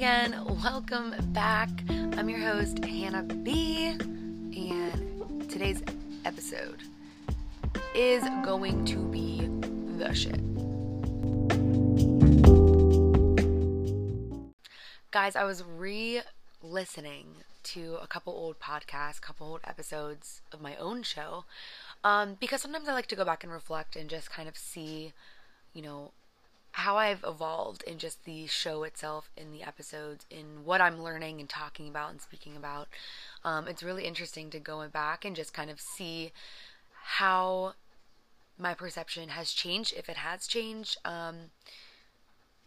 again. Welcome back. I'm your host, Hannah B. And today's episode is going to be the shit. Guys, I was re listening to a couple old podcasts, a couple old episodes of my own show, um, because sometimes I like to go back and reflect and just kind of see, you know, how I've evolved in just the show itself, in the episodes, in what I'm learning and talking about and speaking about. Um, it's really interesting to go back and just kind of see how my perception has changed, if it has changed, um,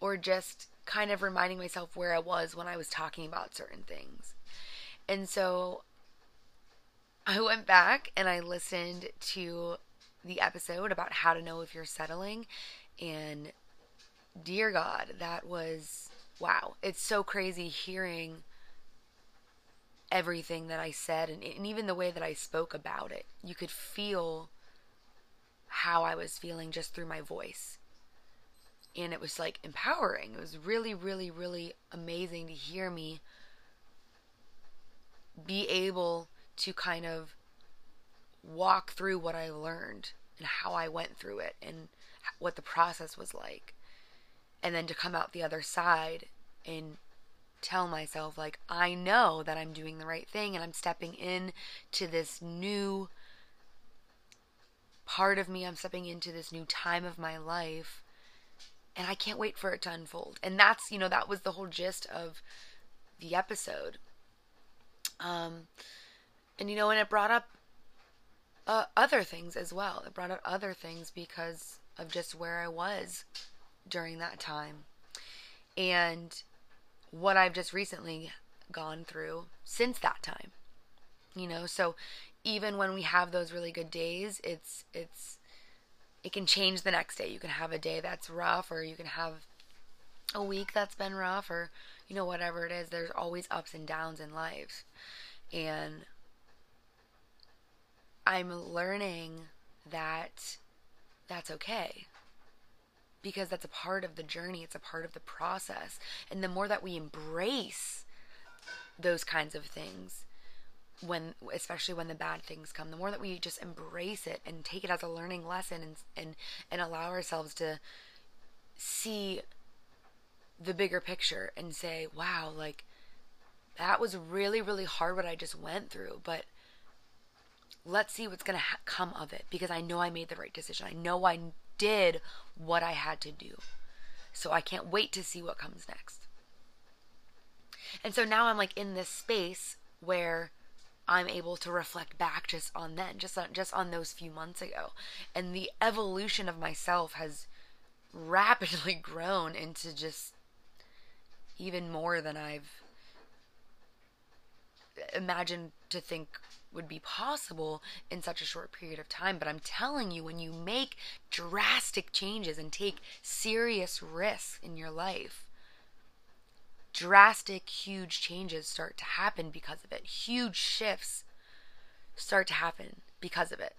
or just kind of reminding myself where I was when I was talking about certain things. And so I went back and I listened to the episode about how to know if you're settling and dear God, that was wow. It's so crazy hearing everything that I said and, and even the way that I spoke about it. You could feel how I was feeling just through my voice. And it was like empowering. It was really, really, really amazing to hear me be able to kind of walk through what I learned and how I went through it and what the process was like and then to come out the other side and tell myself like I know that I'm doing the right thing and I'm stepping in to this new part of me. I'm stepping into this new time of my life and I can't wait for it to unfold. And that's, you know, that was the whole gist of the episode. Um and you know, and it brought up uh, other things as well. It brought up other things because of just where I was during that time. And what I've just recently gone through since that time. You know, so even when we have those really good days, it's it's it can change the next day. You can have a day that's rough or you can have a week that's been rough or you know whatever it is. There's always ups and downs in life. And I'm learning that that's okay because that's a part of the journey, it's a part of the process. And the more that we embrace those kinds of things, when especially when the bad things come, the more that we just embrace it and take it as a learning lesson and and and allow ourselves to see the bigger picture and say, "Wow, like that was really really hard what I just went through, but let's see what's going to ha- come of it because I know I made the right decision. I know I did what I had to do. So I can't wait to see what comes next. And so now I'm like in this space where I'm able to reflect back just on then, just on, just on those few months ago. And the evolution of myself has rapidly grown into just even more than I've imagined to think would be possible in such a short period of time. But I'm telling you, when you make drastic changes and take serious risks in your life, drastic, huge changes start to happen because of it. Huge shifts start to happen because of it.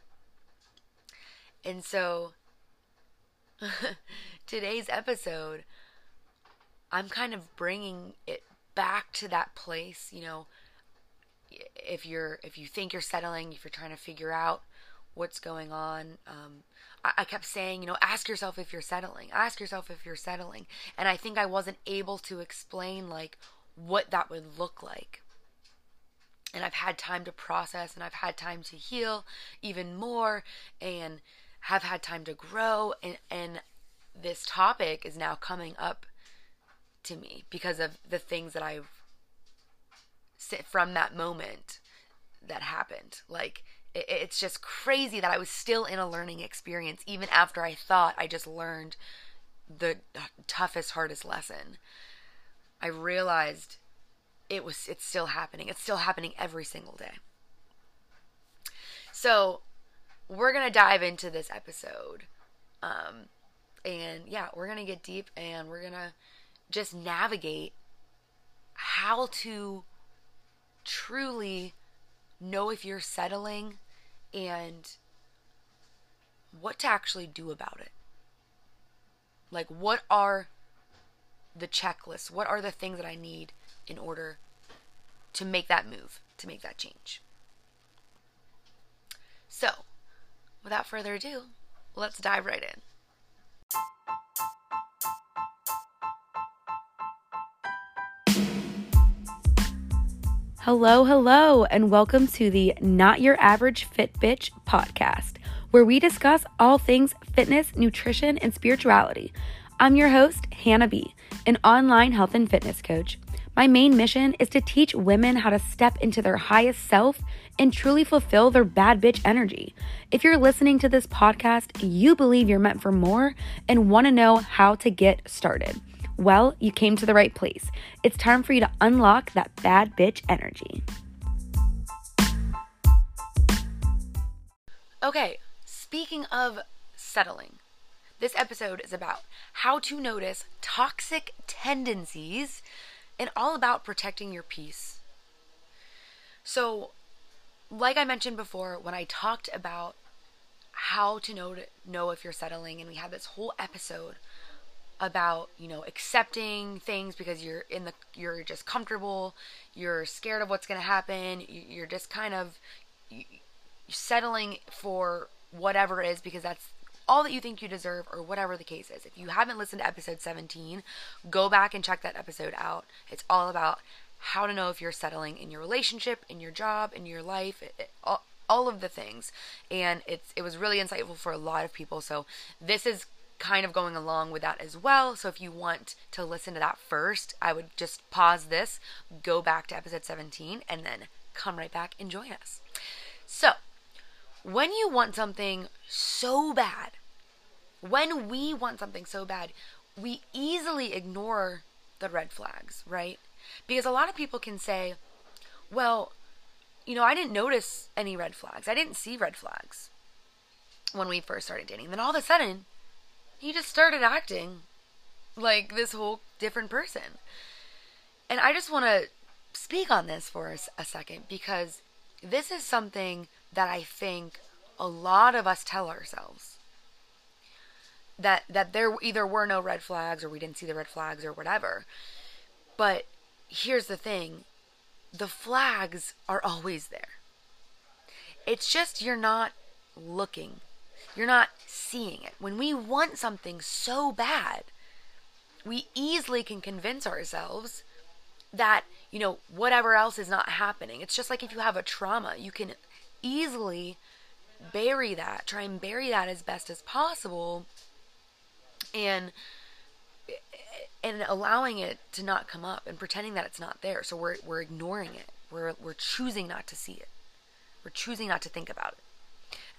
And so, today's episode, I'm kind of bringing it back to that place, you know, if you're if you think you're settling, if you're trying to figure out what's going on, um, I, I kept saying, you know, ask yourself if you're settling. Ask yourself if you're settling. And I think I wasn't able to explain like what that would look like. And I've had time to process and I've had time to heal even more and have had time to grow and and this topic is now coming up to me because of the things that I've from that moment that happened. Like, it's just crazy that I was still in a learning experience even after I thought I just learned the toughest, hardest lesson. I realized it was it's still happening. It's still happening every single day. So, we're to dive into this episode. Um and yeah, we're to get deep and we're to just navigate how to truly know if you're settling and what to actually do about it. Like, what are the checklists? What are the things that I need in order to make that move, to make that change? So, without further ado, let's dive right in. Hello, hello, and welcome to the Not Your Average Fit Bitch podcast, where we discuss all things fitness, nutrition, and spirituality. I'm your host, Hannah B., an online health and fitness coach. My main mission is to teach women how to step into their highest self and truly fulfill their bad bitch energy. If you're listening to this podcast, you believe you're meant for more and want to know how to get started. Well, you came to the right place. It's time for you to unlock that bad bitch energy. Okay, speaking of settling, this episode is about how to notice toxic tendencies and all about protecting your peace. So, like I mentioned before, when I talked about how to know to know if you're settling, and we had this whole episode about you know accepting things because you're in the you're just comfortable you're scared of what's going to happen you're just kind of settling for whatever it is because that's all that you think you deserve or whatever the case is. If you haven't listened to episode 17 go back and check that episode out. It's all about how to know if you're settling in your relationship in your job in your life it, it, all, all of the things. And it's it was really insightful for a lot of people. So this is kind of going along with that as well. So if you want to listen to that first, I would just pause this, go back to episode 17, and then come right back and join us. So, when you want something so bad, when we want something so bad, we easily ignore the red flags, right? Because a lot of people can say, well, you know, I didn't notice any red flags. I didn't see red flags when we first started dating. Then all of a sudden, he just started acting like this whole different person. And I just want to speak on this for a, a second because this is something that I think a lot of us tell ourselves that that there either were no red flags or we didn't see the red flags or whatever. But here's the thing, the flags are always there. It's just you're not looking you're not seeing it. When we want something so bad, we easily can convince ourselves that, you know, whatever else is not happening. It's just like if you have a trauma, you can easily bury that, try and bury that as best as possible and and allowing it to not come up and pretending that it's not there. So we're we're ignoring it. We're we're choosing not to see it. We're choosing not to think about it.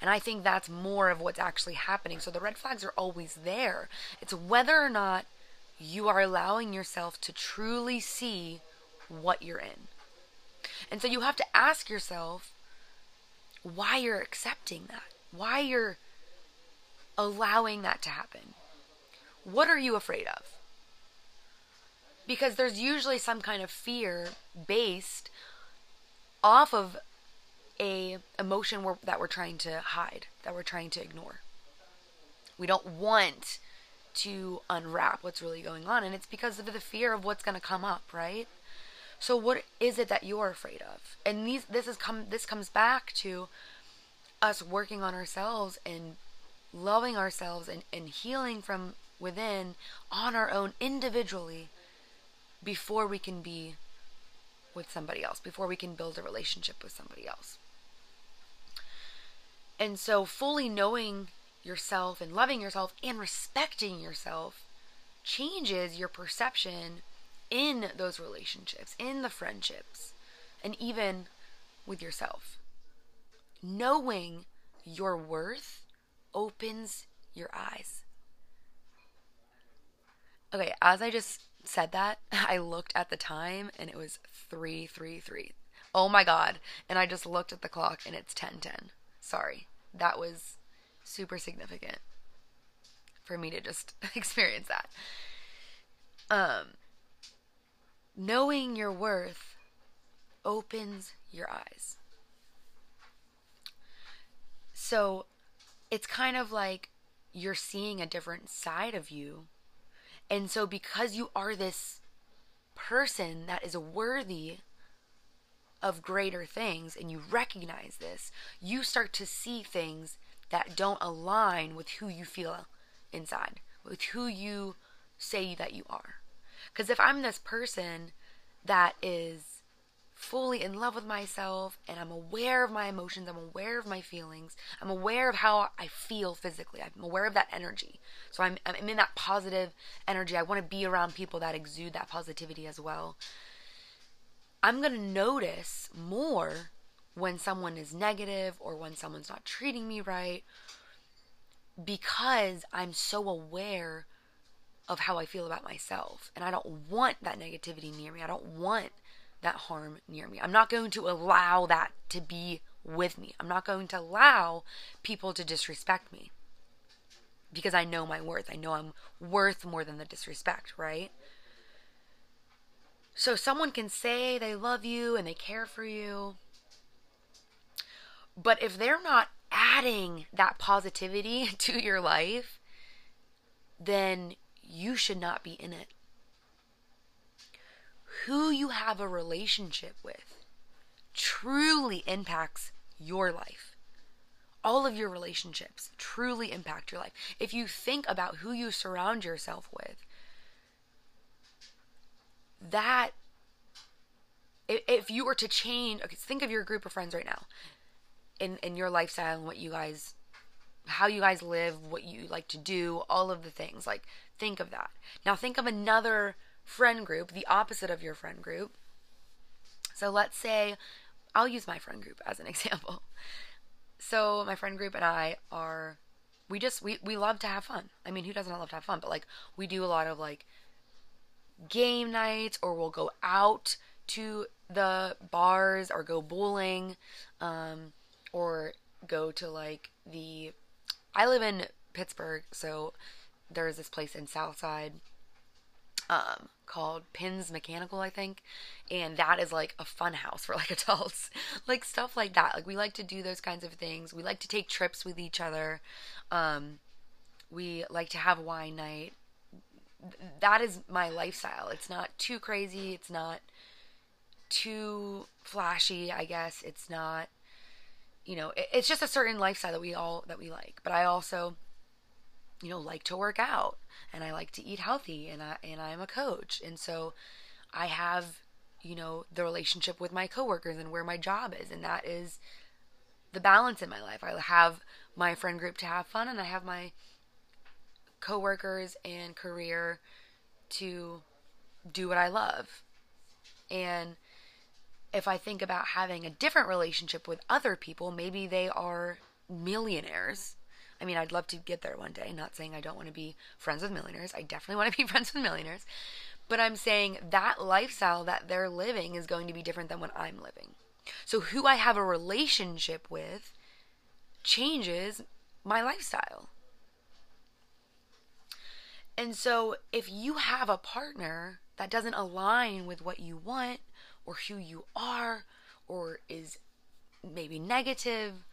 And I think that's more of what's actually happening. So the red flags are always there. It's whether or not you are allowing yourself to truly see what you're in. And so you have to ask yourself why you're accepting that, why you're allowing that to happen. What are you afraid of? Because there's usually some kind of fear based off of a emotion we're, that we're trying to hide, that we're trying to ignore. We don't want to unwrap what's really going on, and it's because of the fear of what's going to come up, right? So what is it that you're afraid of? And these this is come this comes back to us working on ourselves and loving ourselves and, and healing from within on our own individually before we can be with somebody else, before we can build a relationship with somebody else. And so, fully knowing yourself and loving yourself and respecting yourself changes your perception in those relationships, in the friendships, and even with yourself. Knowing your worth opens your eyes. Okay, as I just said that, I looked at the time and it was 333. Oh my god. And I just looked at the clock and it's 1010. Sorry. That was super significant for me to just experience that. Um, knowing your worth opens your eyes. So it's kind of like you're seeing a different side of you And so, because you are this person that is worthy of greater things and you recognize this, you start to see things that don't align with who you feel inside, with who you say that you are. Because if I'm this person that is fully in love with myself and I'm aware of my emotions, I'm aware of my feelings, I'm aware of how I feel physically, I'm aware of that energy. So I'm, I'm in that positive energy. I want to be around people that exude that positivity as well. I'm going to notice more when someone is negative or when someone's not treating me right because I'm so aware of how I feel about myself. And I don't want that negativity near me. I don't want that harm near me. I'm not going to allow that to be with me. I'm not going to allow people to disrespect me because I know my worth. I know I'm worth more than the disrespect, right? So someone can say they love you and they care for you. But if they're not adding that positivity to your life, then you should not be in it. Who you have a relationship with truly impacts your life. All of your relationships truly impact your life. If you think about who you surround yourself with, that if you were to change okay think of your group of friends right now. In in your lifestyle and what you guys how you guys live what you like to do all of the things like think of that. Now think of another friend group the opposite of your friend group. So let's say i'll use my friend group as an example. So my friend group and i are we just we, we love to have fun. I mean who doesn't love to have fun? But like we do a lot of like game nights or we'll go out to the bars or go bowling um, or go to like the I live in Pittsburgh so there's this place in Southside um, called Pins Mechanical I think and that is like a fun house for like adults. Like stuff like that. Like we like to do those kinds of things. We like to take trips with each other. Um, we like to have wine night that is my lifestyle. It's not too crazy. It's not too flashy, I guess. It's not, you know, it, it's just a certain lifestyle that we all that we like. But I also, you know, like to work out and I like to eat healthy and I and I'm a coach. And so I have, you know, the relationship with my coworkers and where my job is and that is the balance in my life. I have my friend group to have fun and I have my coworkers and career to do what I love. And if I think about having a different relationship with other people, maybe they are millionaires. I mean, I'd love to get there one day. Not saying I don't want to be friends with millionaires. I definitely want to be friends with millionaires. But I'm saying that lifestyle that they're living is going to be different than what I'm living. So, who I have a relationship with changes my lifestyle. And so if you have a partner that doesn't align with what you want or who you are or is maybe negative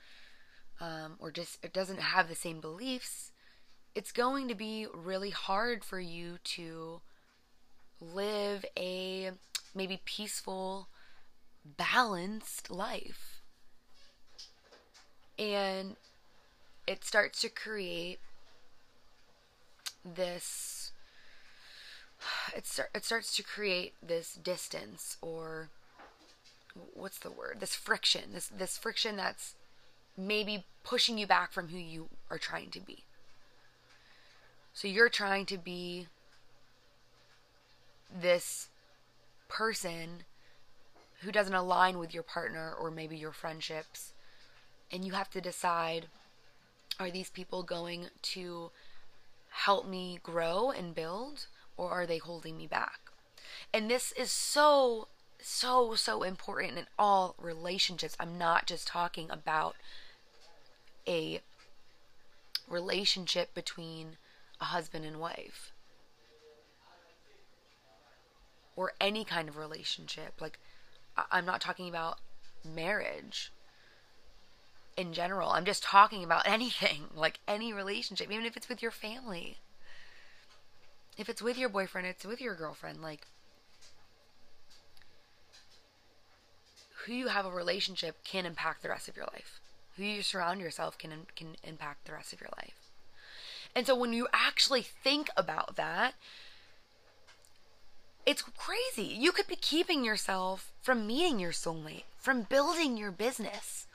um, or just doesn't have the same beliefs, it's going to be really hard for you to live a maybe peaceful, balanced life. And it starts to create this it, start, it starts to create this distance or what's the word? This friction this this friction that's maybe pushing you back from who you are trying to be. So you're trying to be this person who doesn't align with your partner or maybe your friendships and you have to decide are these people going to help me grow and build or are they holding me back? And this is so, so, so important in all relationships. I'm not just talking about a relationship between a husband and wife or any kind of relationship. Like, I'm not talking about marriage in general. I'm just talking about anything, like any relationship, even if it's with your family. if it's with your boyfriend, it's with your girlfriend, like who you have a relationship can impact the rest of your life. Who you surround yourself can can impact the rest of your life. And so when you actually think about that, it's crazy. You could be keeping yourself from meeting your soulmate, from building your business,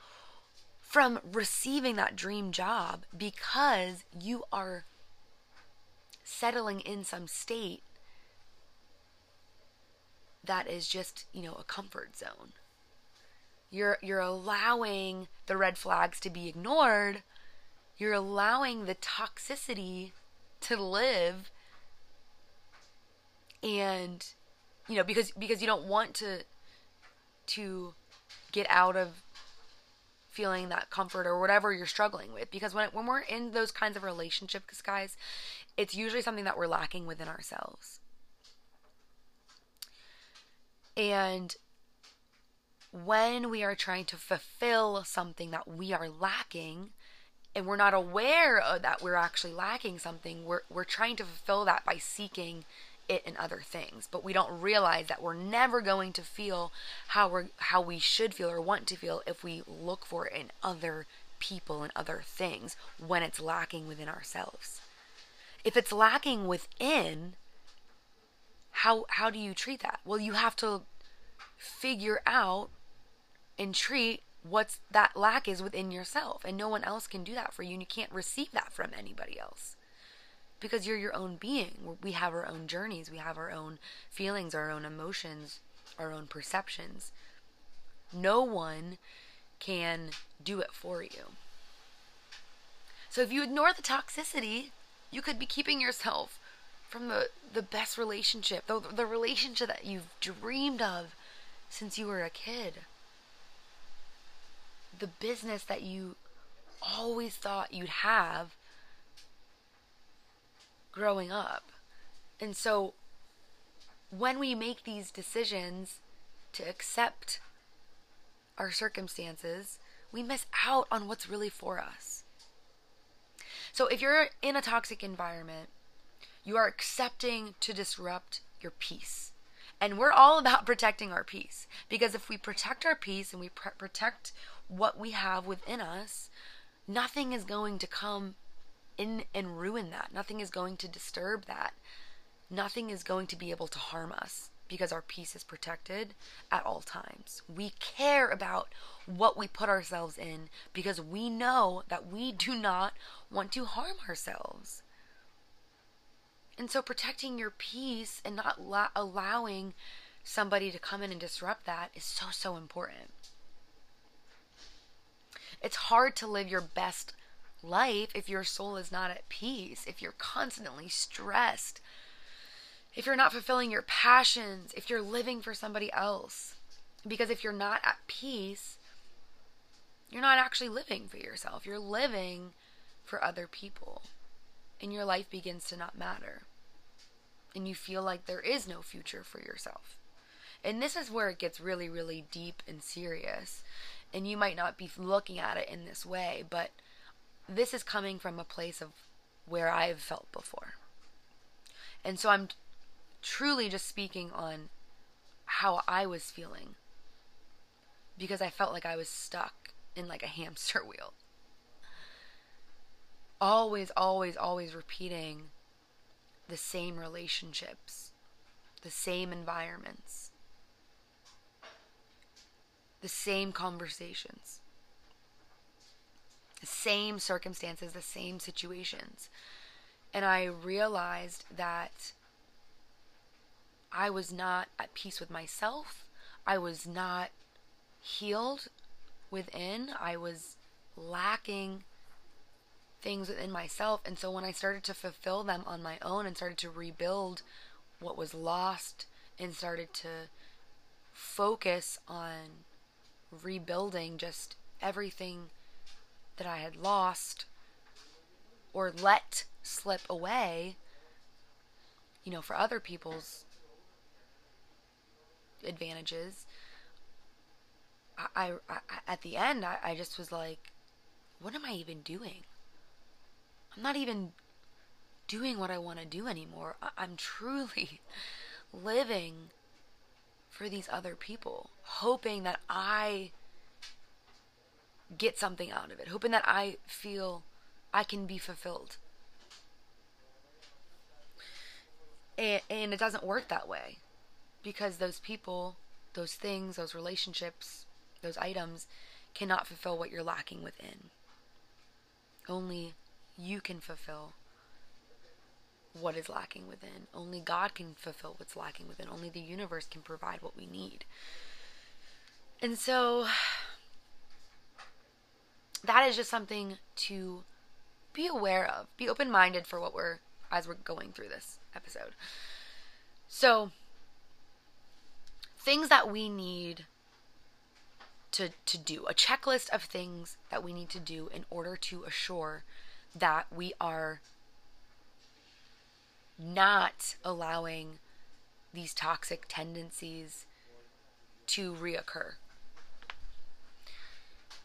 from receiving that dream job because you are settling in some state that is just, you know, a comfort zone. You're you're allowing the red flags to be ignored. You're allowing the toxicity to live and you know because because you don't want to to get out of feeling that comfort or whatever you're struggling with. Because when when we're in those kinds of relationships guys it's usually something that we're lacking within ourselves. And when we are trying to fulfill something that we are lacking and we're not aware that we're actually lacking something we're we're trying to fulfill that by seeking it in other things. But we don't realize that we're never going to feel how we how we should feel or want to feel if we look for it in other people and other things when it's lacking within ourselves. If it's lacking within how how do you treat that? Well you have to figure out and treat what's that lack is within yourself and no one else can do that for you and you can't receive that from anybody else because you're your own being. We have our own journeys. We have our own feelings our own emotions our own perceptions. No one can do it for you. So if you ignore the toxicity you could be keeping yourself from the the best relationship the, the relationship that you've dreamed of since you were a kid. The business that you always thought you'd have growing up. And so when we make these decisions to accept our circumstances, we miss out on what's really for us. So if you're in a toxic environment, you are accepting to disrupt your peace. And we're all about protecting our peace because if we protect our peace and we pr- protect what we have within us, nothing is going to come in and ruin that. Nothing is going to disturb that. Nothing is going to be able to harm us because our peace is protected at all times. We care about what we put ourselves in because we know that we do not want to harm ourselves. And so protecting your peace and not la- allowing somebody to come in and disrupt that is so, so important. It's hard to live your best life if your soul is not at peace, if you're constantly stressed, if you're not fulfilling your passions, if you're living for somebody else. Because if you're not at peace, you're not actually living for yourself. You're living for other people. And your life begins to not matter. And you feel like there is no future for yourself. And this is where it gets really, really deep and serious. And you might not be looking at it in this way, but this is coming from a place of where I've felt before. And so I'm truly just speaking on how I was feeling because I felt like I was stuck in like a hamster wheel. Always, always, always repeating the same relationships, the same environments, the same conversations the same circumstances, the same situations. And I realized that I was not at peace with myself. I was not healed within. I was lacking things within myself. And so when I started to fulfill them on my own and started to rebuild what was lost and started to focus on rebuilding just everything that I had lost or let slip away, you know, for other people's advantages. I, I, I at the end, I, I just was like, what am I even doing? I'm not even doing what I want to do anymore. I'm truly living for these other people, hoping that I get something out of it, hoping that I feel I can be fulfilled. And, and it doesn't work that way because those people, those things, those relationships, those items cannot fulfill what you're lacking within. Only you can fulfill what is lacking within. Only God can fulfill what's lacking within. Only the universe can provide what we need. And so that is just something to be aware of. Be open minded for what we're as we're going through this episode. So things that we need to to do, a checklist of things that we need to do in order to assure that we are not allowing these toxic tendencies to reoccur.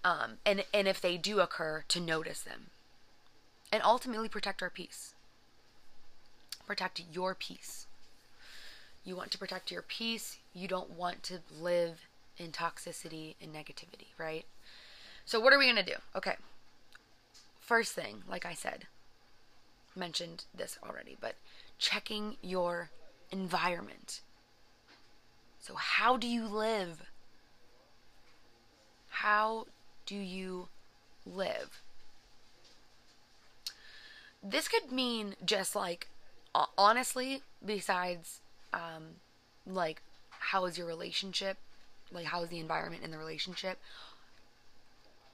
Um, and and if they do occur, to notice them, and ultimately protect our peace. Protect your peace. You want to protect your peace. You don't want to live in toxicity and negativity, right? So what are we gonna do? Okay. First thing, like I said, mentioned this already, but checking your environment. So, how do you live? How do you live? This could mean just like, honestly, besides, um, like, how is your relationship? Like, how is the environment in the relationship?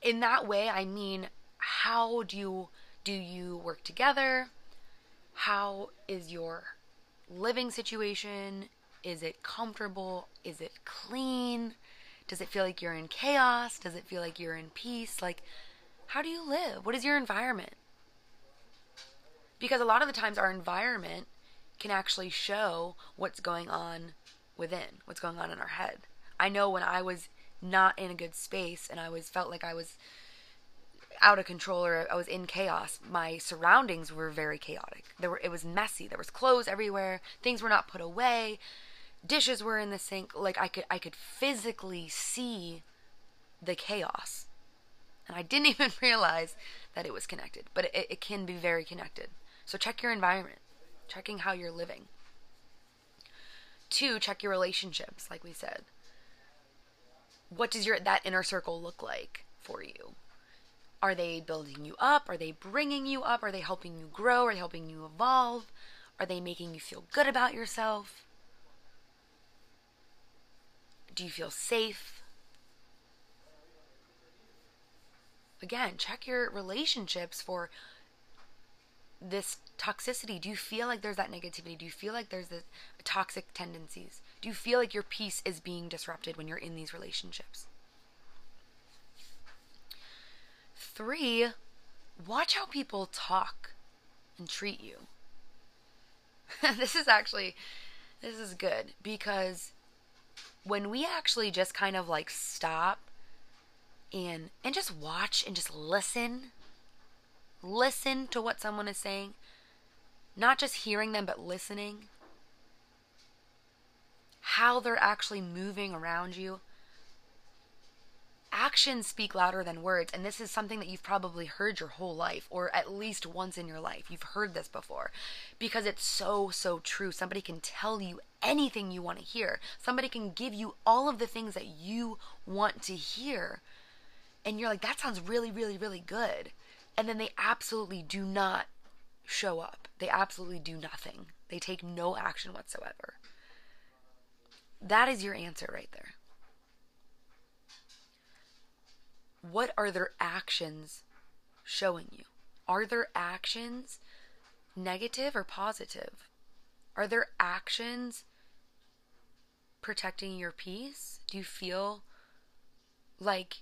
In that way, I mean, how do you do you work together? How is your living situation? Is it comfortable? Is it clean? Does it feel like you're in chaos? Does it feel like you're in peace? Like, how do you live? What is your environment? Because a lot of the times our environment can actually show what's going on within, what's going on in our head. I know when I was not in a good space and I was felt like I was out of control or I was in chaos. My surroundings were very chaotic. There were it was messy. There was clothes everywhere. Things were not put away. Dishes were in the sink. Like I could I could physically see the chaos. And I didn't even realize that it was connected. But it, it can be very connected. So check your environment. Checking how you're living. Two, check your relationships, like we said. What does your that inner circle look like for you? Are they building you up? Are they bringing you up? Are they helping you grow? Are they helping you evolve? Are they making you feel good about yourself? Do you feel safe? Again, check your relationships for this toxicity. Do you feel like there's that negativity? Do you feel like there's the toxic tendencies? Do you feel like your peace is being disrupted when you're in these relationships? Three, watch how people talk and treat you. this is actually this is good because when we actually just kind of like stop and and just watch and just listen listen to what someone is saying not just hearing them but listening how they're actually moving around you actions speak louder than words and this is something that you've probably heard your whole life or at least once in your life. You've heard this before because it's so so true. Somebody can tell you anything you want to hear. Somebody can give you all of the things that you want to hear and you're like that sounds really really really good. And then they absolutely do not show up. They absolutely do nothing. They take no action whatsoever. That is your answer right there what are their actions showing you? Are their actions negative or positive? Are their actions protecting your peace? Do you feel like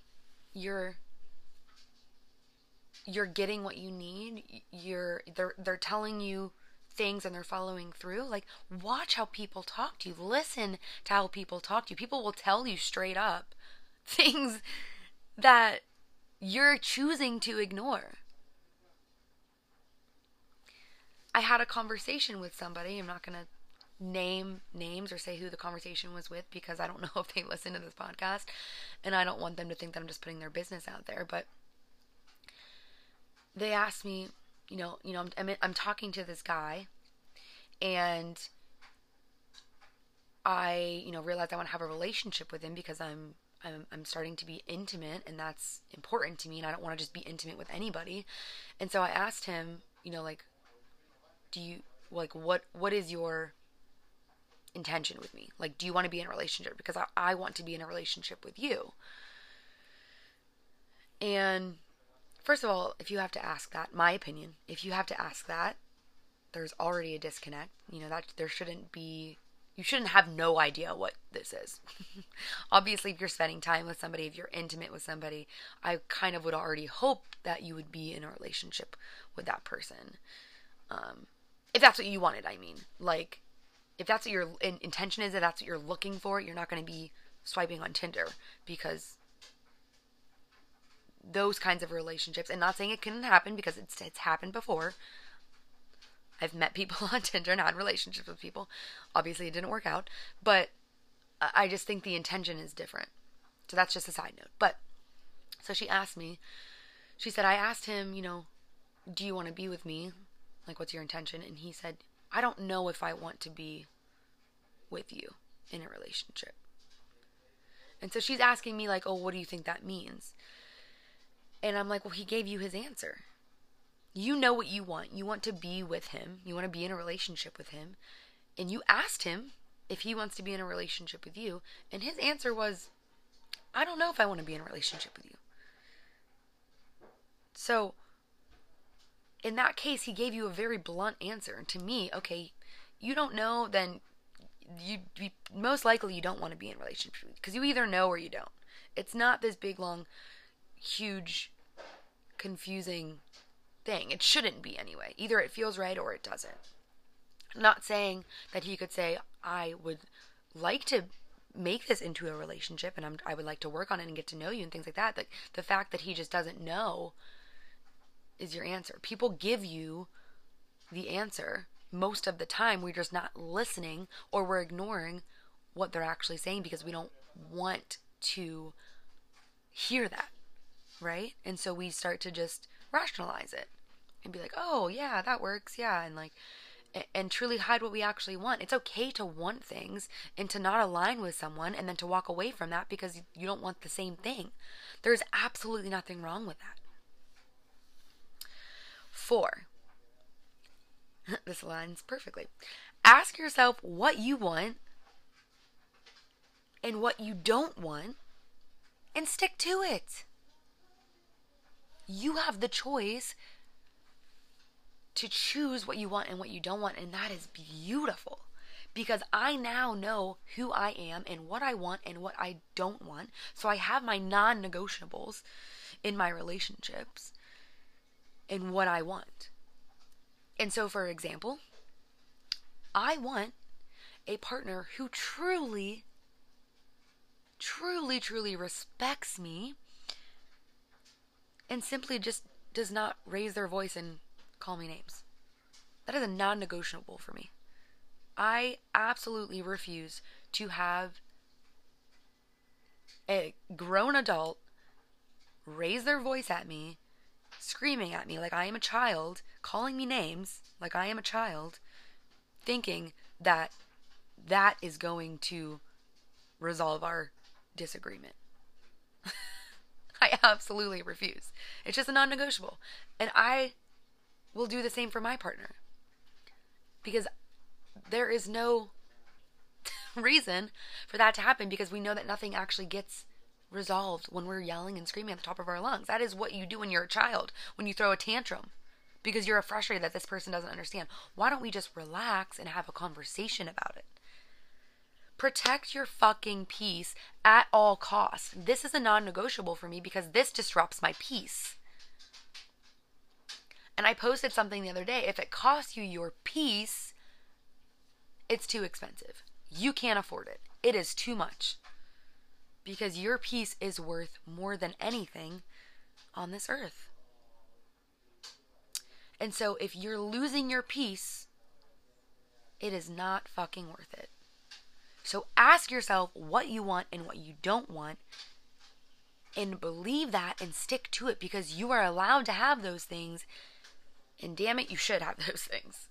you're you're getting what you need? You're they're they're telling you things and they're following through. Like watch how people talk to you. Listen to how people talk to you. People will tell you straight up things that you're choosing to ignore. I had a conversation with somebody. I'm not going to name names or say who the conversation was with because I don't know if they listen to this podcast and I don't want them to think that I'm just putting their business out there but they asked me you know you know I'm I'm, I'm talking to this guy and I you know realized I want to have a relationship with him because I'm I'm, I'm starting to be intimate and that's important to me and I don't want to just be intimate with anybody and so I asked him you know like do you like what what is your intention with me? Like, do you want to be in a relationship? Because I, I want to be in a relationship with you. And first of all, if you have to ask that, my opinion, if you have to ask that, there's already a disconnect. You know, that there shouldn't be, you shouldn't have no idea what this is. Obviously, if you're spending time with somebody, if you're intimate with somebody, I kind of would already hope that you would be in a relationship with that person. Um, if that's what you wanted, I mean. Like, if that's what your in- intention is, if that's what you're looking for, you're not going to be swiping on Tinder because those kinds of relationships, and not saying it couldn't happen because it's it's happened before. I've met people on Tinder and had relationships with people. Obviously, it didn't work out, but I just think the intention is different. So that's just a side note. But so she asked me, she said, I asked him, you know, do you want to be with me? Like, what's your intention? And he said, I don't know if I want to be with you in a relationship. And so she's asking me, like, oh, what do you think that means? And I'm like, well, he gave you his answer. You know what you want. You want to be with him, you want to be in a relationship with him. And you asked him if he wants to be in a relationship with you. And his answer was, I don't know if I want to be in a relationship with you. So, in that case, he gave you a very blunt answer. And to me, okay, you don't know, then you, most likely you don't want to be in a relationship because you either know or you don't. It's not this big, long, huge, confusing thing. It shouldn't be anyway. Either it feels right or it doesn't. I'm not saying that he could say, I would like to make this into a relationship and I'm, I would like to work on it and get to know you and things like that. But the fact that he just doesn't know is your answer. People give you the answer. Most of the time, we're just not listening or we're ignoring what they're actually saying because we don't want to hear that, right? And so we start to just rationalize it and be like, oh, yeah, that works. Yeah. And like, and truly hide what we actually want. It's okay to want things and to not align with someone and then to walk away from that because you don't want the same thing. There's absolutely nothing wrong with that. Four. this aligns perfectly. Ask yourself what you want and what you don't want and stick to it. You have the choice to choose what you want and what you don't want, and that is beautiful because I now know who I am and what I want and what I don't want. So I have my non negotiables in my relationships and what I want. And so, for example, I want a partner who truly, truly, truly respects me and simply just does not raise their voice and call me names. That is a non negotiable for me. I absolutely refuse to have a grown adult raise their voice at me screaming at me like I am a child, calling me names like I am a child, thinking that that is going to resolve our disagreement. I absolutely refuse. It's just a non negotiable. And I will do the same for my partner. Because there is no reason for that to happen because we know that nothing actually gets resolved when we're yelling and screaming at the top of our lungs. That is what you do when you're a child, when you throw a tantrum because you're frustrated that this person doesn't understand. Why don't we just relax and have a conversation about it? Protect your fucking peace at all costs. This is a non negotiable for me because this disrupts my peace. And I posted something the other day if it costs you your peace, it's too expensive. You can't afford it. It is too much because your peace is worth more than anything on this earth. And so if you're losing your peace, it is not fucking worth it. So ask yourself what you want and what you don't want and believe that and stick to it because you are allowed to have those things. And damn it, you should have those things.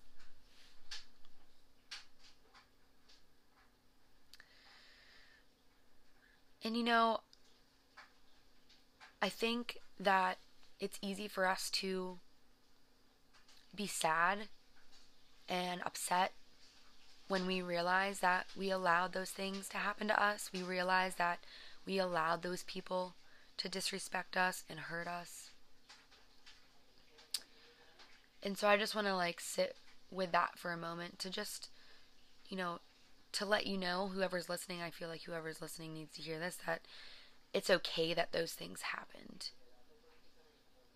And you know, I think that it's easy for us to be sad and upset when we realize that we allowed those things to happen to us. We realize that we allowed those people to disrespect us and hurt us. And so I just want to like sit with that for a moment to just, you know, to let you know, whoever's listening, I feel like whoever's listening needs to hear this, that it's okay that those things happened.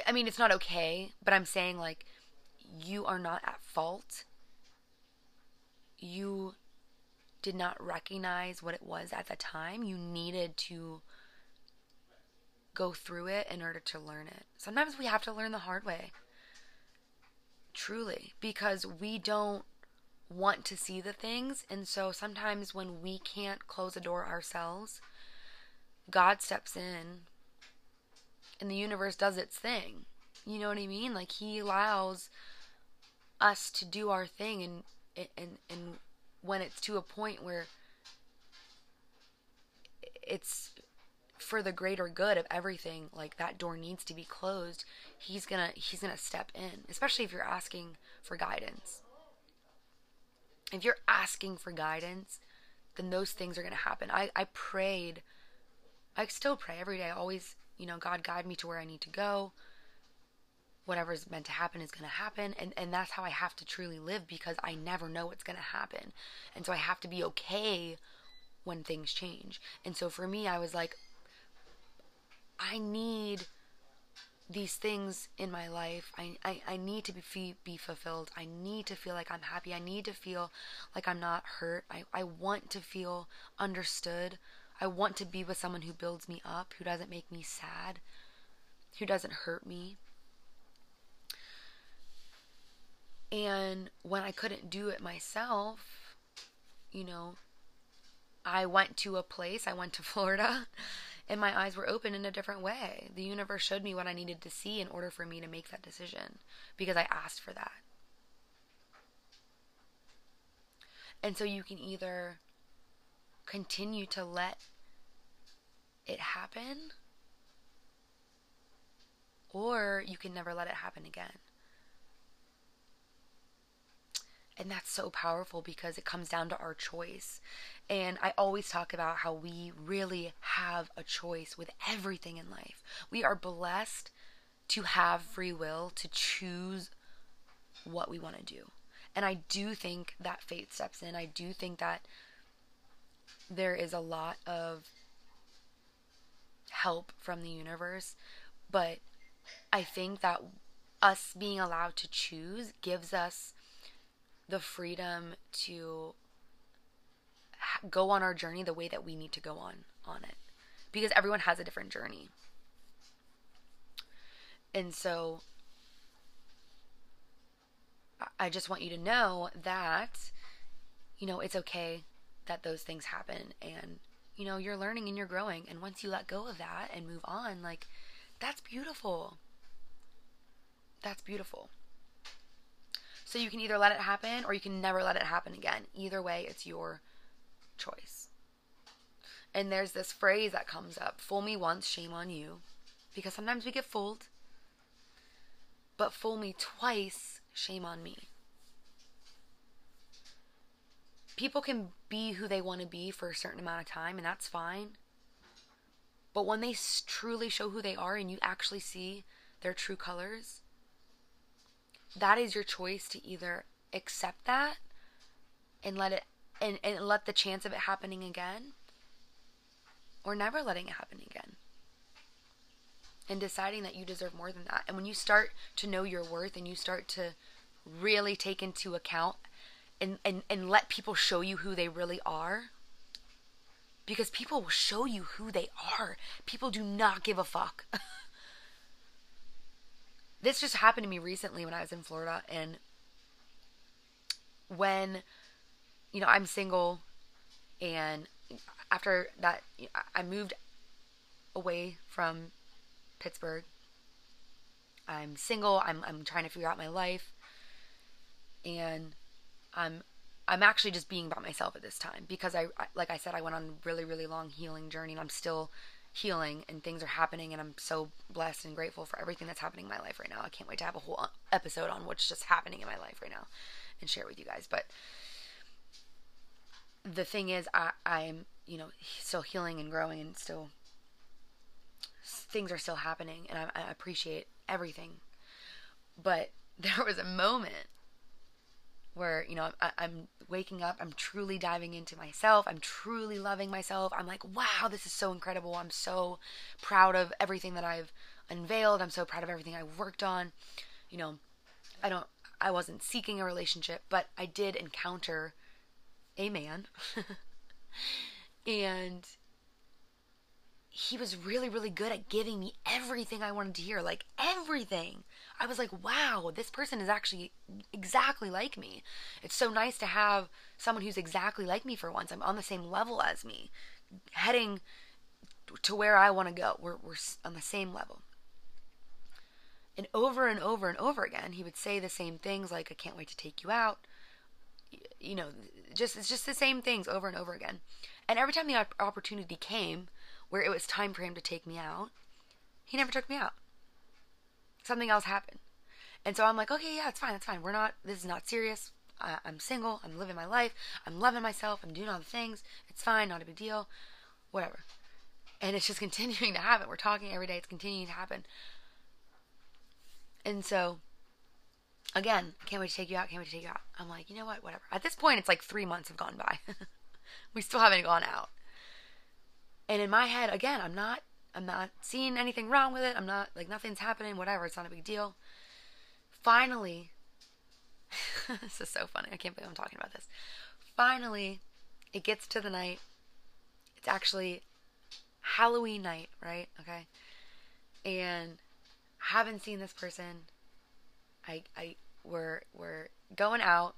I mean, it's not okay, but I'm saying like you are not at fault. You did not recognize what it was at the time. You needed to go through it in order to learn it. Sometimes we have to learn the hard way. Truly, because we don't want to see the things. And so sometimes when we can't close a door ourselves, God steps in and the universe does its thing. You know what I mean? Like he allows us to do our thing and and and when it's to a point where it's for the greater good of everything like that door needs to be closed he's gonna he's gonna step in especially if you're asking for guidance. If you're asking for guidance then those things are gonna happen. I i prayed i still pray every day. I always you know god guide me to where i need to go. Whatever's meant to happen is going to happen. And and that's how I have to truly live because I never know what's going to happen. And so I have to be okay when things change. And so for me I was like I need these things in my life. I, I, I need to be, be fulfilled. I need to feel like I'm happy. I need to feel like I'm not hurt. I, I want to feel understood. I want to be with someone who builds me up, who doesn't make me sad, who doesn't hurt me. And when I couldn't do it myself, you know, I went to a place, I went to Florida, and my eyes were open in a different way. The universe showed me what I needed to see in order for me to make that decision because I asked for that. And so you can either continue to let it happen or you can never let it happen again. And that's so powerful because it comes down to our choice. And I always talk about how we really have a choice with everything in life. We are blessed to have free will to choose what we want to do. And I do think that fate steps in. I do think that there is a lot of help from the universe, but I think that us being allowed to choose gives us the freedom to go on our journey the way that we need to go on on it. Because everyone has a different journey. And so I just want you to know that you know it's okay that those things happen. And you know you're learning and you're growing. And once you let go of that and move on like that's beautiful. That's beautiful so you can either let it happen or you can never let it happen again. Either way, it's your choice. And there's this phrase that comes up fool me once, shame on you. Because sometimes we get fooled. But fool me twice, shame on me. People can be who they want to be for a certain amount of time, and that's fine. But when they truly show who they are and you actually see their true colors, that is your choice to either accept that and let it and, and let the chance of it happening again or never letting it happen again. And deciding that you deserve more than that. And when you start to know your worth and you start to really take into account and, and, and let people show you who they really are because people will show you who they are. People do not give a fuck this just happened to me recently when I was in Florida and when you know, I'm single and after that I moved away from Pittsburgh. I'm single. I'm I'm trying to figure out my life and I'm I'm actually just being by myself at this time because I, like I said I went on a really really long healing journey and I'm still healing and things are happening and I'm so blessed and grateful for everything that's happening in my life right now. I can't wait to have a whole uh, episode on what's just happening in my life right now and share with you guys. But the thing is I I'm, you know, still healing and growing and still things are still happening and I, I appreciate everything. But there was a moment where you know I, am waking up i'm truly diving into myself i'm truly loving myself i'm like wow this is so incredible i'm so proud of everything that i've unveiled i'm so proud of everything i worked on you know i don't i wasn't seeking a relationship but i did encounter a man and he was really, really good at giving me everything I wanted to hear. Like everything. I was like, wow, this person is actually exactly like me. It's so nice to have someone who's exactly like me for once. I'm on the same level as me, heading to where I want to go. We're, we're on the same level. And over and over and over again, he would say the same things like, I can't wait to take you out. You know, just it's just the same things over and over again. And every time the opportunity came, where it was time for him to take me out, he never took me out. Something else happened. And so I'm like, okay, yeah, it's fine, it's fine. We're not, this is not serious. I, I'm single. I'm living my life. I'm loving myself. I'm doing all the things. It's fine, not a big deal. Whatever. And it's just continuing to happen. We're talking every day. It's continuing to happen. And so, again, can't wait to take you out. Can't wait to take you out. I'm like, you know what? Whatever. At this point, it's like three months have gone by. we still haven't gone out. And in my head, again, I'm not I'm not seeing anything wrong with it. I'm not like nothing's happening, whatever, it's not a big deal. Finally, this is so funny. I can't believe I'm talking about this. Finally, it gets to the night. It's actually Halloween night, right? Okay. And haven't seen this person. I I we're we're going out.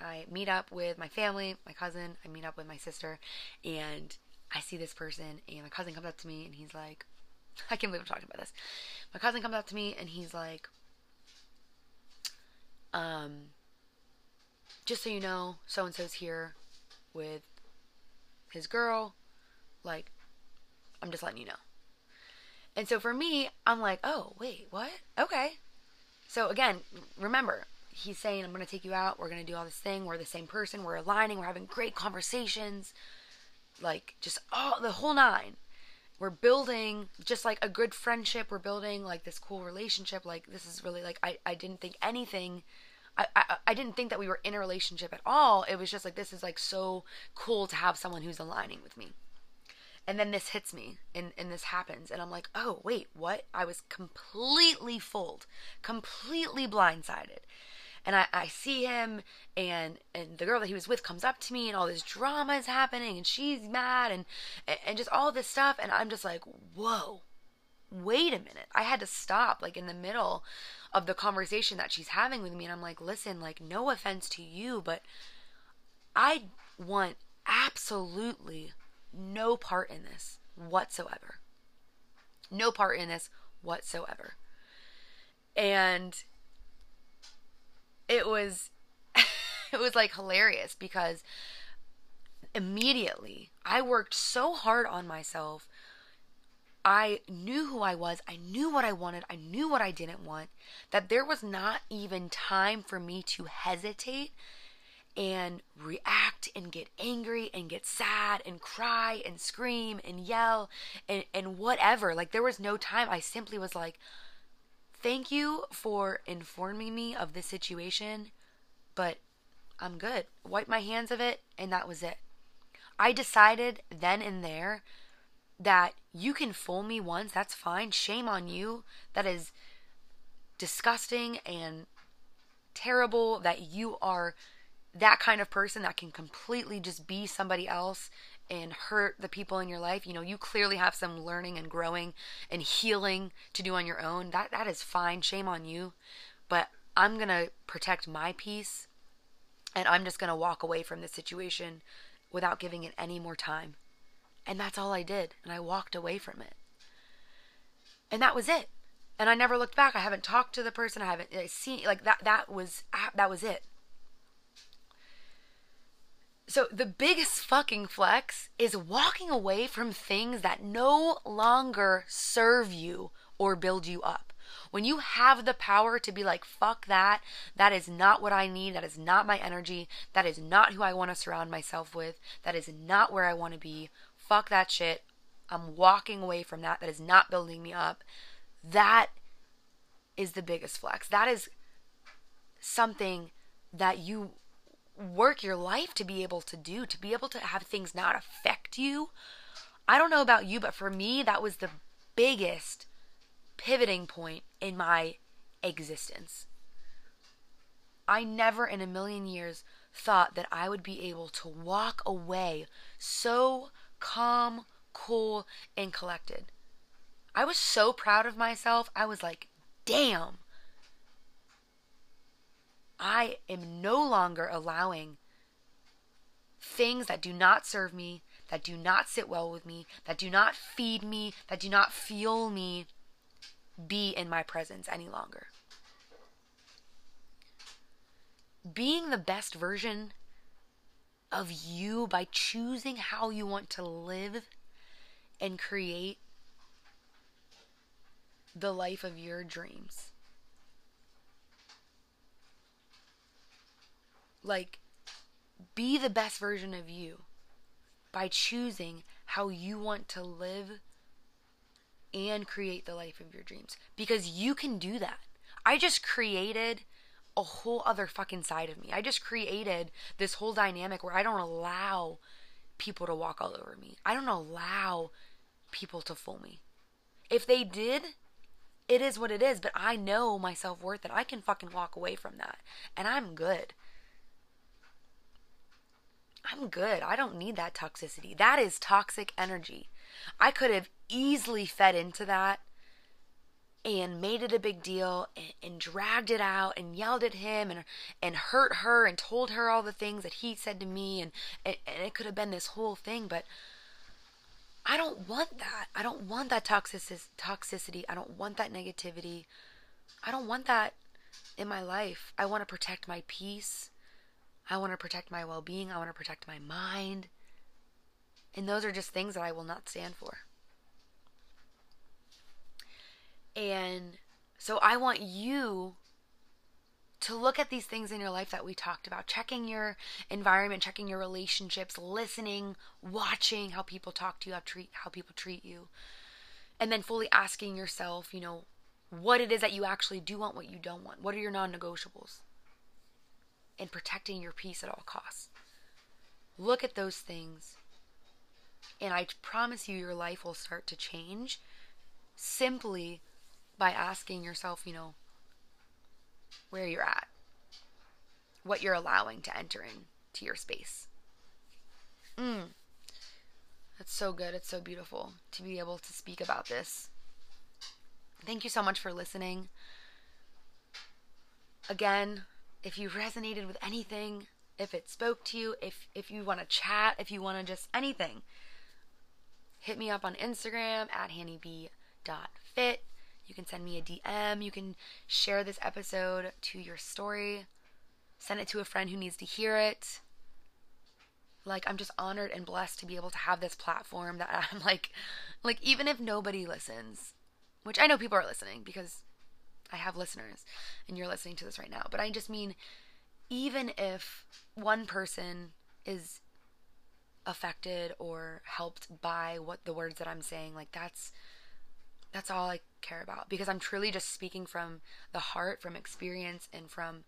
I meet up with my family, my cousin, I meet up with my sister, and I see this person, and my cousin comes up to me, and he's like, I can't believe I'm talking about this. My cousin comes up to me, and he's like, um, just so you know, so and so's here with his girl. Like, I'm just letting you know. And so for me, I'm like, oh, wait, what? Okay. So again, remember, he's saying, I'm going to take you out. We're going to do all this thing. We're the same person. We're aligning. We're having great conversations like just all the whole nine. We're building just like a good friendship we're building like this cool relationship like this is really like i, I didn't think anything I, I, I didn't think that we were in a relationship at all. It was just like this is like so cool to have someone who's aligning with me. And then this hits me and, and this happens and i'm like oh wait what? I was completely fooled completely blindsided and I, I see him and and the girl that he was with comes up to me and all this drama is happening and she's mad and and just all this stuff and I'm just like whoa wait a minute. I had to stop like in the middle of the conversation that she's having with me and I'm like listen like no offense to you but I want absolutely no part in this whatsoever. No part in this whatsoever. And it was it was like hilarious because immediately I worked so hard on myself. I knew who I was. I knew what I wanted. I knew what I didn't want. That there was not even time for me to hesitate and react and get angry and get sad and cry and scream and yell and, and whatever. Like there was no time. I simply was like, Thank you for informing me of this situation, but I'm good. Wipe my hands of it, and that was it. I decided then and there that you can fool me once, that's fine. Shame on you. That is disgusting and terrible that you are that kind of person that can completely just be somebody else and hurt the people in your life, you know, you clearly have some learning and growing and healing to do on your own. That that is fine. Shame on you. But I'm going to protect my peace and I'm just going to walk away from this situation without giving it any more time. And that's all I did. And I walked away from it. And that was it. And I never looked back. I haven't talked to the person. I haven't seen like that that was that was it. So the biggest fucking flex is walking away from things that no longer serve you or build you up. When you have the power to be like, fuck that, that is not what I need, that is not my energy, that is not who I want to surround myself with, that is not where I want to be, fuck that shit, I'm walking away from that, that is not building me up. That is the biggest flex. That is something that you work your life to be able to do, to be able to have things not affect you. I don't know about you, but for me, that was the biggest pivoting point in my existence. I never in a million years thought that I would be able to walk away so calm, cool, and collected. I was so proud of myself. I was like, damn, I am no longer allowing things that do not serve me, that do not sit well with me, that do not feed me, that do not fuel me be in my presence any longer. Being the best version of you by choosing how you want to live and create the life of your dreams. Like, be the best version of you by choosing how you want to live and create the life of your dreams. Because you can do that. I just created a whole other fucking side of me. I just created this whole dynamic where I don't allow people to walk all over me. I don't allow people to fool me. If they did, it is what it is, but I know my self worth and I can fucking walk away from that. And I'm good. I'm good. I don't need that toxicity. That is toxic energy. I could have easily fed into that and made it a big deal and, and, dragged it out and yelled at him and and hurt her and told her all the things that he said to me and, and, and it could have been this whole thing but I don't want that. I don't want that toxicity. I don't want that negativity. I don't want that in my life. I want to protect my peace. I want to protect my well being. I want to protect my mind. And those are just things that I will not stand for. And so I want you to look at these things in your life that we talked about checking your environment checking your relationships listening watching how people talk to you how treat how people treat you and then fully asking yourself you know what it is that you actually do want what you don't want what are your non-negotiables and protecting your peace at all costs. Look at those things, and I promise you, your life will start to change simply by asking yourself, you know, where you're at, what you're allowing to enter into your space. Mm. That's so good. It's so beautiful to be able to speak about this. Thank you so much for listening. Again, if you resonated with anything, if it spoke to you, if if you want to chat, if you want to just anything, hit me up on Instagram at hannieb.fit. You can send me a DM. You can share this episode to your story. Send it to a friend who needs to hear it. Like I'm just honored and blessed to be able to have this platform that I'm like like even if nobody listens, which I know people are listening because I have listeners and you're listening to this right now. But I just mean, even if one person is affected or helped by what the words that I'm saying, like that's that's all I care about because I'm truly just speaking from the heart, from experience, and from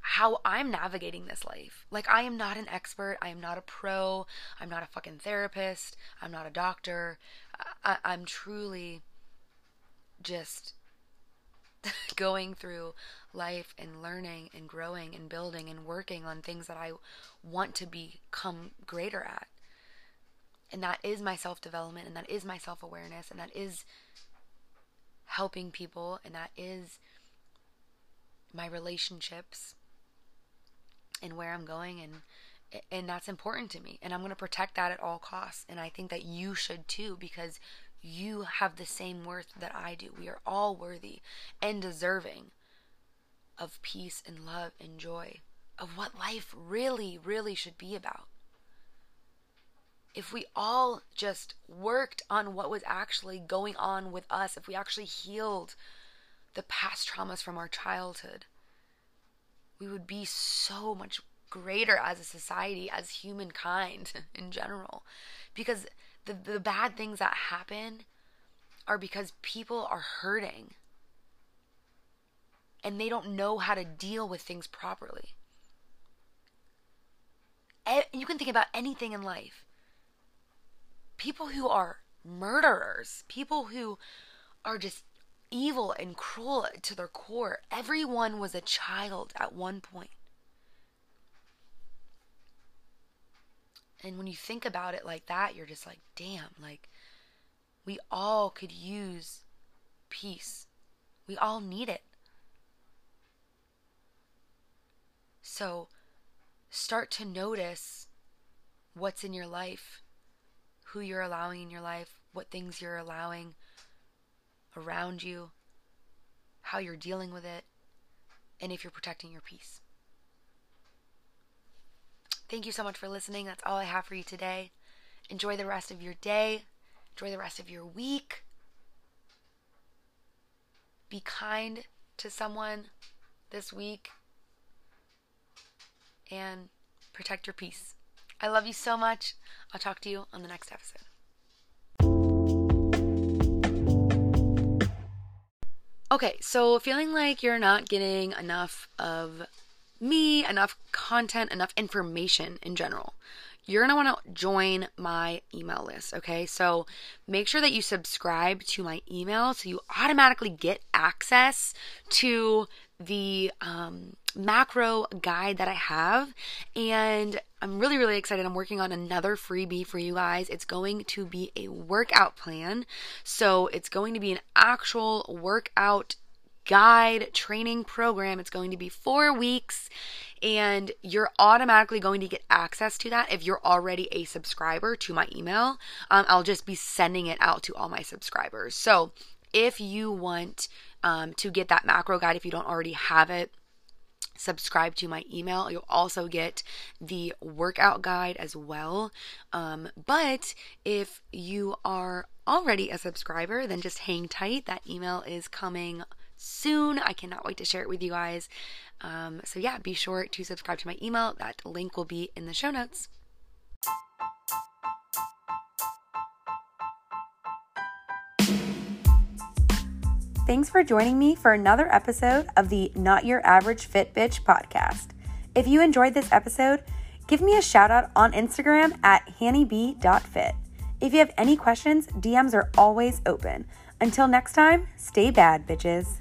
how I'm navigating this life. Like, I am not an expert. I am not a pro. I'm not a fucking therapist. I'm not a doctor. I, am truly just going through life and learning and growing and building and working on things that I want to become greater at. And that is my self development, and that is my self awareness, and that is helping people, and that is my relationships and where I'm going and and that's important to me and I'm going to protect that at all costs and I think that you should too because you have the same worth that I do. We are all worthy and deserving of peace and love and joy of what life really really should be about. If we all just worked on what was actually going on with us, if we actually healed the past traumas from our childhood, we would be so much greater as a society, as humankind in general. Because the, the bad things that happen are because people are hurting and they don't know how to deal with things properly. You can think about anything in life. People who are murderers, people who are just evil and cruel to their core. Everyone was a child at one point. And when you think about it like that, you're just like, damn, like we all could use peace. We all need it. So start to notice what's in your life, who you're allowing in your life, what things you're allowing around you, how you're dealing with it, and if you're protecting your peace. Thank you so much for listening. That's all I have for you today. Enjoy the rest of your day. Enjoy the rest of your week. Be kind to someone this week and protect your peace. I love you so much. I'll talk to you on the next episode. Okay, so feeling like you're not getting enough of me, enough content, enough information in general, you're want to join my email list, okay? So make sure that you subscribe to my email so you automatically get access to the um, macro guide that I have. And I'm really, really excited. I'm working on another freebie for you guys. It's going to be a workout plan. So it's going to be an actual workout guide training program. It's going to be four weeks, and you're automatically going to get access to that if you're already a subscriber to my email. Um, I'll just be sending it out to all my subscribers. So if you want um, to get that macro guide, if you don't already have it, subscribe to my email. You'll also get the workout guide as well. Um, but if you are already a subscriber, then just hang tight. That email is coming soon. I cannot wait to share it with you guys. Um, so, yeah, be sure to subscribe to my email. That link will be in the show notes. Thanks for joining me for another episode of the Not Your Average Fit Bitch podcast. If you enjoyed this episode, give me a shout out on Instagram at hannieb.fit. If you have any questions, DMs are always open. Until next time, stay bad, bitches.